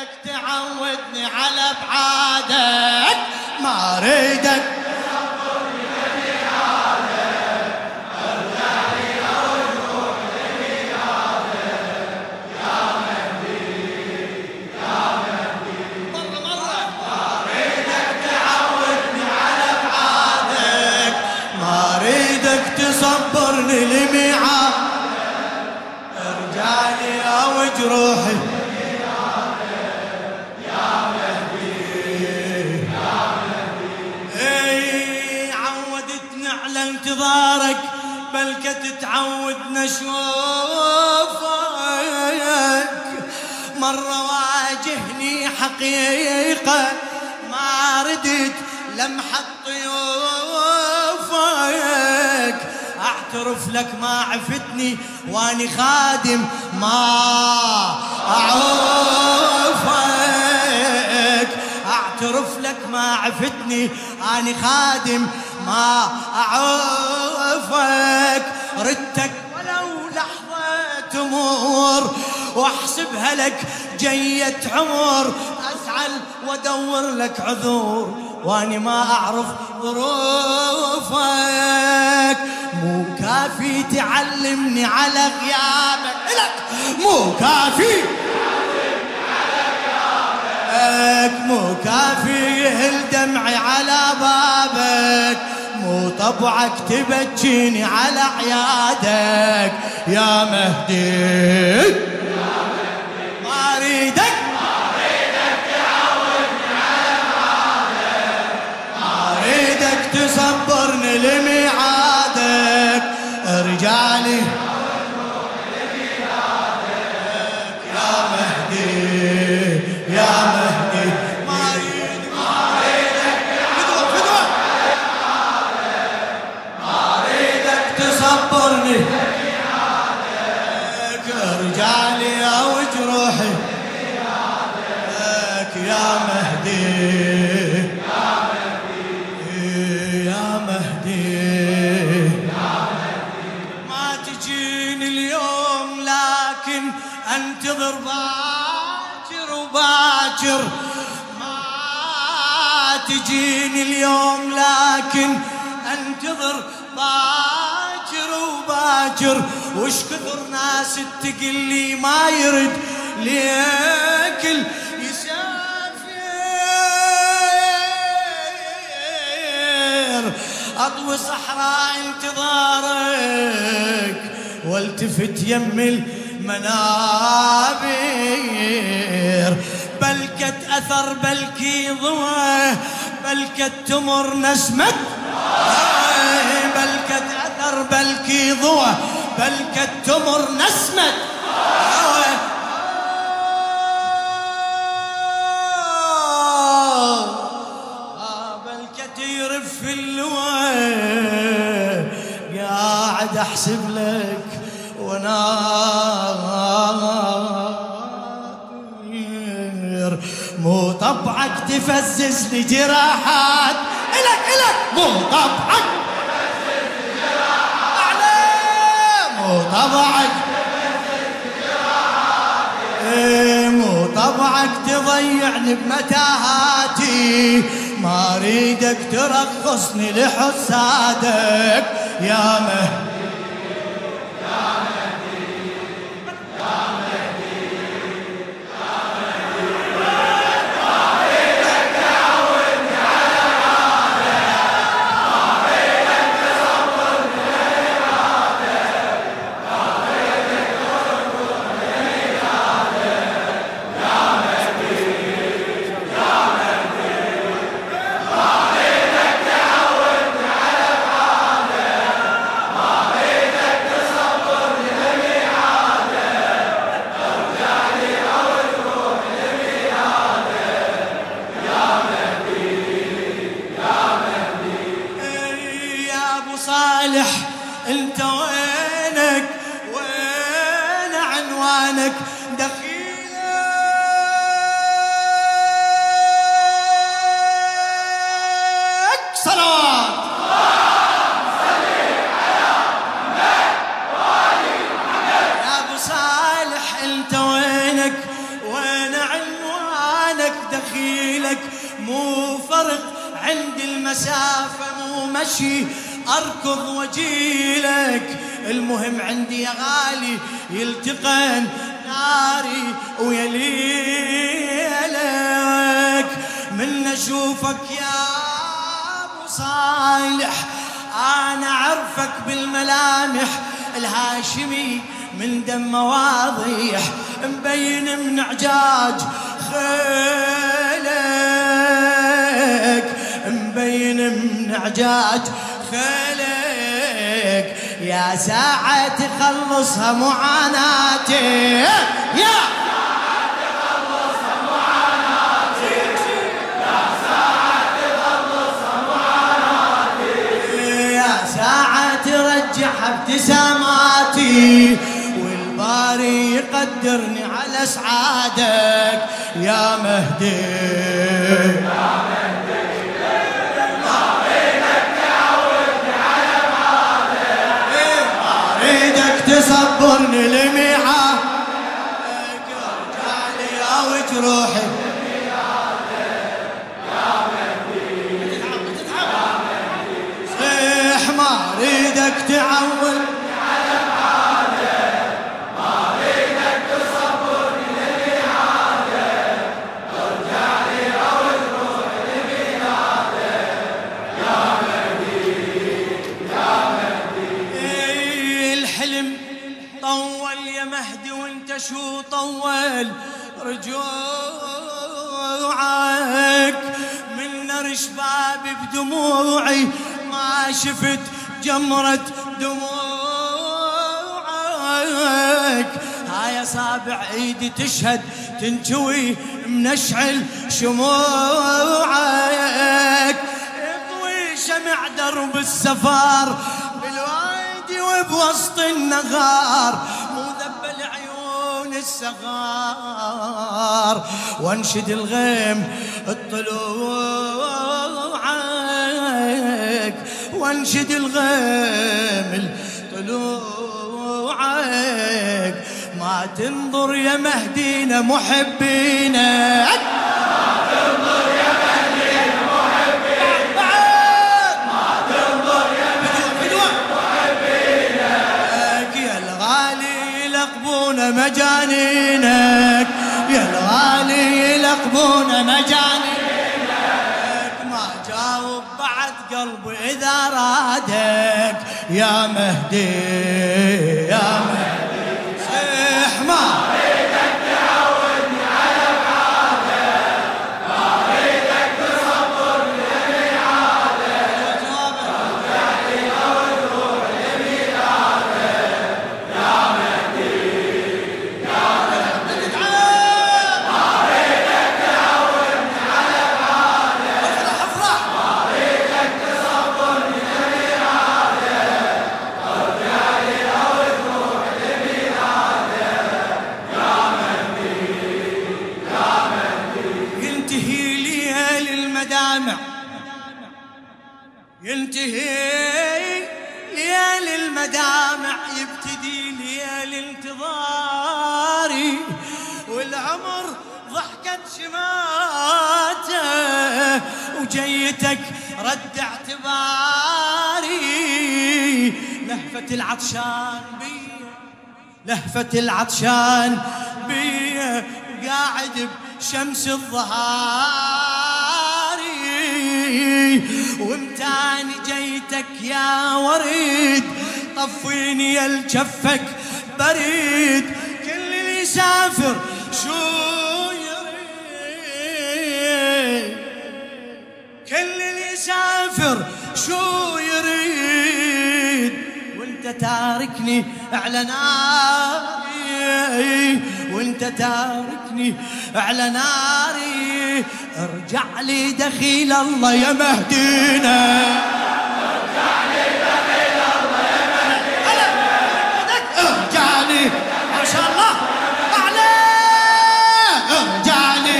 اريدك تعودني على ابعادك ما أريدك. تصبرني لميعاد. ارجعلي أو جروحي انتظارك بلكة تتعودنا اشوفك مرة واجهني حقيقة ما ردت لمحة طيوفك أعترف لك ما عفتني وأني خادم ما أعوفك. أعترف لك ما عفتني اني خادم ما اعوفك ردتك ولو لحظة تمر وأحسبها لك جية عمر. أزعل وأدور لك عذور وأني ما أعرف ظروفك. مو كافي تعلمني على غيابك. لك مو كافي بابك مو كافي يهل دمعي على بابك مو طبعك تبكيني على عيادك. يا مهدي أريدك. ما أريدك تصبرني لميعادك. ارجعلي يا انتظر باكر وباكر ما تجيني اليوم لكن انتظر باكر وباكر. وش كثر ناس تقلي ما يرد ليكل يسافر اطوي صحراء انتظارك والتفت يم المنابر. بلكت اثر بلكي ضوى بلكت تمر نسمة بلكت اثر بلكي ضوى بلكت تمر نسمة أحسب لك وناطر طبعك تفزز لي جراحات. إلك إلك. مو طبعك. أعلى، مو طبعك. إيه، مو طبعك تضيعني بمتاهاتي. ما أريدك ترخصني لحسادك. يا مهدي. دخيلك مو فرق عند المسافة مو مشي. أركض وجيلك المهم عندي يا غالي يلتقن ناري ويليلك من أشوفك يا أبو صالح أنا أعرفك بالملامح. الهاشمي من دم واضح مبين من عجاج خيلك مبين من عجاج خيلك يا ساعة تخلصها معاناتي. يا ابتساماتي والباري يقدرني على اسعادك يا مهدي. يا مهدي أريدك تصبرني لميعاد. ارجع لي أو جروحي أريدك تعول. شفت جمرة دموعك. هاي أصابع إيدي تشهد تنجوي منشعل شموعك. اضوي شمع درب السفار بالوادي وبوسط النغار مو ذبل عيون السغار وانشد الغيم الطلوعك وانشد الغيم طلوعك. ما تنظر يا مهدينا يلقبون مجانينك. يا الغالي يلقبون مجانينك. رادك يا مهدي. ينتهي ليل المدامع يبتدي ليل انتظاري والعمر ضحكت شماته وجيتك رد اعتباري. لهفة العطشان بي لهفة العطشان بي قاعد بشمس الظهاري. وامتاني جيتك يا وريد طفيني يا الجفك بريد. كل اللي يسافر شو يريد؟ كل اللي يسافر شو يريد؟ وانت تاركني على ناري وانت تاركني على ناري. ارجع لي دخيل الله يا مهدينا. ارجع لي دخيل الله يا مهدينا ارجع لي ما شاء الله. اعلى ارجع لي.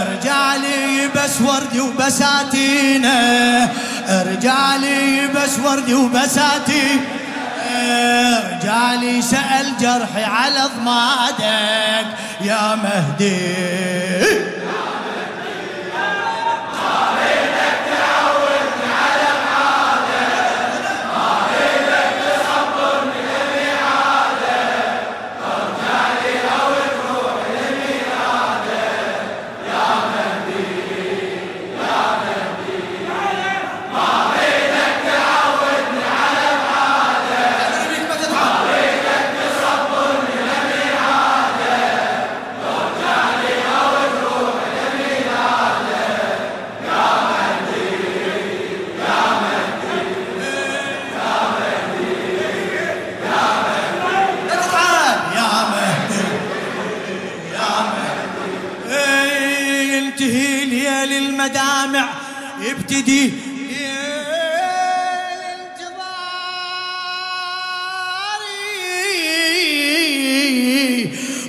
ارجع لي بس وردي وبساتينه ارجع لي بس وردي وبساتي. رجالي سأل جرحي على ضمادك يا مهدي.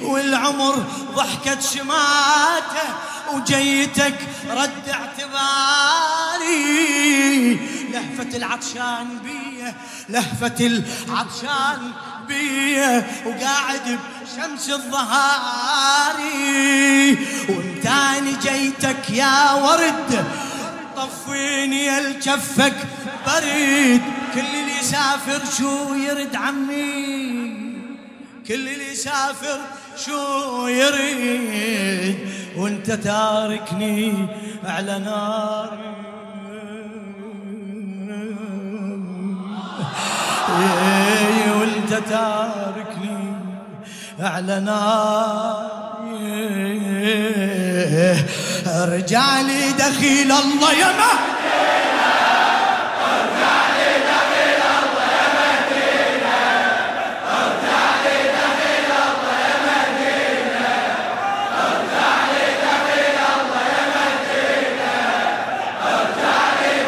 والعمر ضحكت شماته وجيتك رد اعتباري لهفة العطشان بيه لهفة العطشان بيه وقاعد بشمس الظهاري. وانتاني جيتك يا ورد طفيني الجفك بريد كل اللي يسافر شو يرد عمي. كل اللي يسافر شو يريد. وانت تاركني على نار. وانت تاركني على نار. رجالي دخيل الله يا مهدينا دخيل الله يا مهدينا دخيل الله يا مهدينا دخيل الله يا مهدينا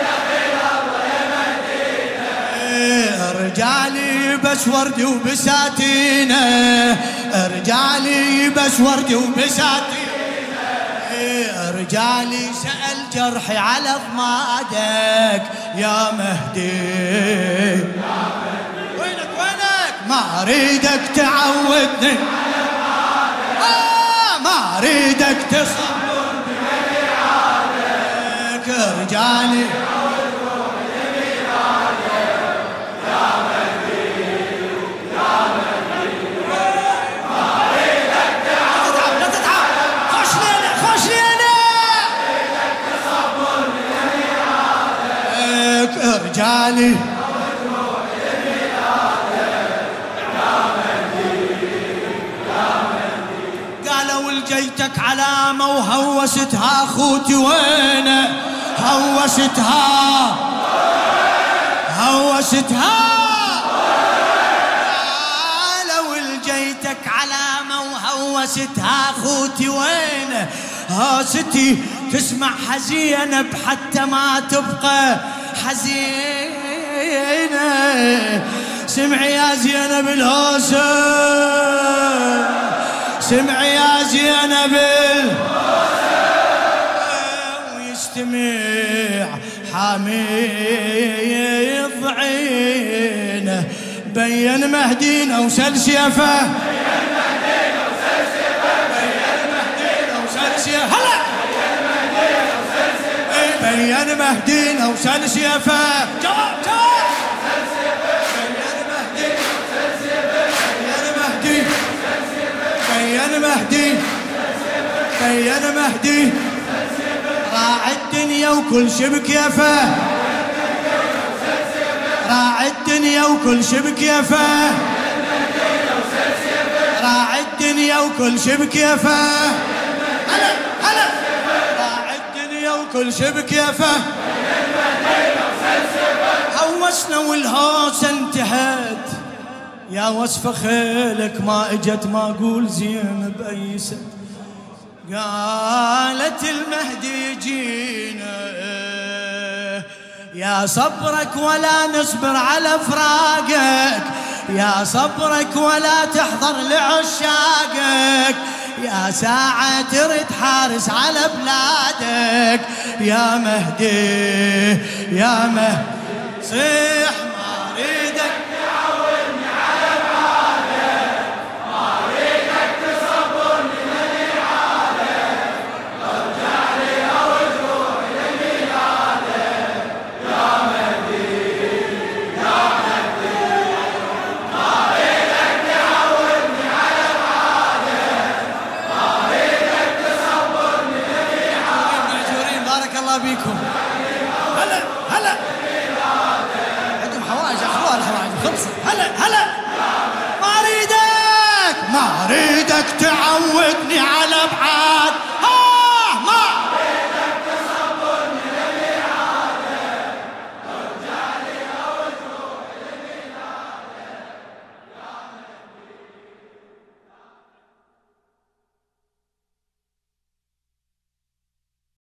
دخيل الله يا مهدينا بس وردي وبساتينة. رجالي بس وردي وبساتينة. رجالي سأل جرحي على ضمادك. يا مهدي وينك وينك؟ ما أريدك تعودني. آه ما أريدك تصبرني. رجالي. رجالي قالوا لجيتك علامة وهوستها أخوتي وينه؟ هوستها هوستها قالوا لجيتك علامة وهوستها أخوتي وينه؟ هاستي تسمع حزينة حتى ما تبقى. حزينة. سمع يا زينب الهوسة. سمع يا زينب ويستمع حميد عينه. بين مهدينا وسل سيفه بين مهدينا وسل سيفه جواب جواب بين مهدي بين مهدي راعي الدنيا وكل شبك يفه راعي الدنيا وكل شبك يفه راعي الدنيا وكل شبك يفه هلا هلا راعي وكل شبك يفه هوسنا والهوسه انتهت. يا وصف خيلك ما اجت ما أقول زين بايست قالت المهدي يجينا. يا صبرك ولا نصبر على فراقك. يا صبرك ولا تحضر لعشاقك. يا ساعة ترد حارس على بلادك. يا مهدي يا مهدي صيح الله بيكم هلا هلا. عندهم حوائج احوال حوائج. خلصت هلا هلا. ما أريدك. ما أريدك تعودني على أبعاد.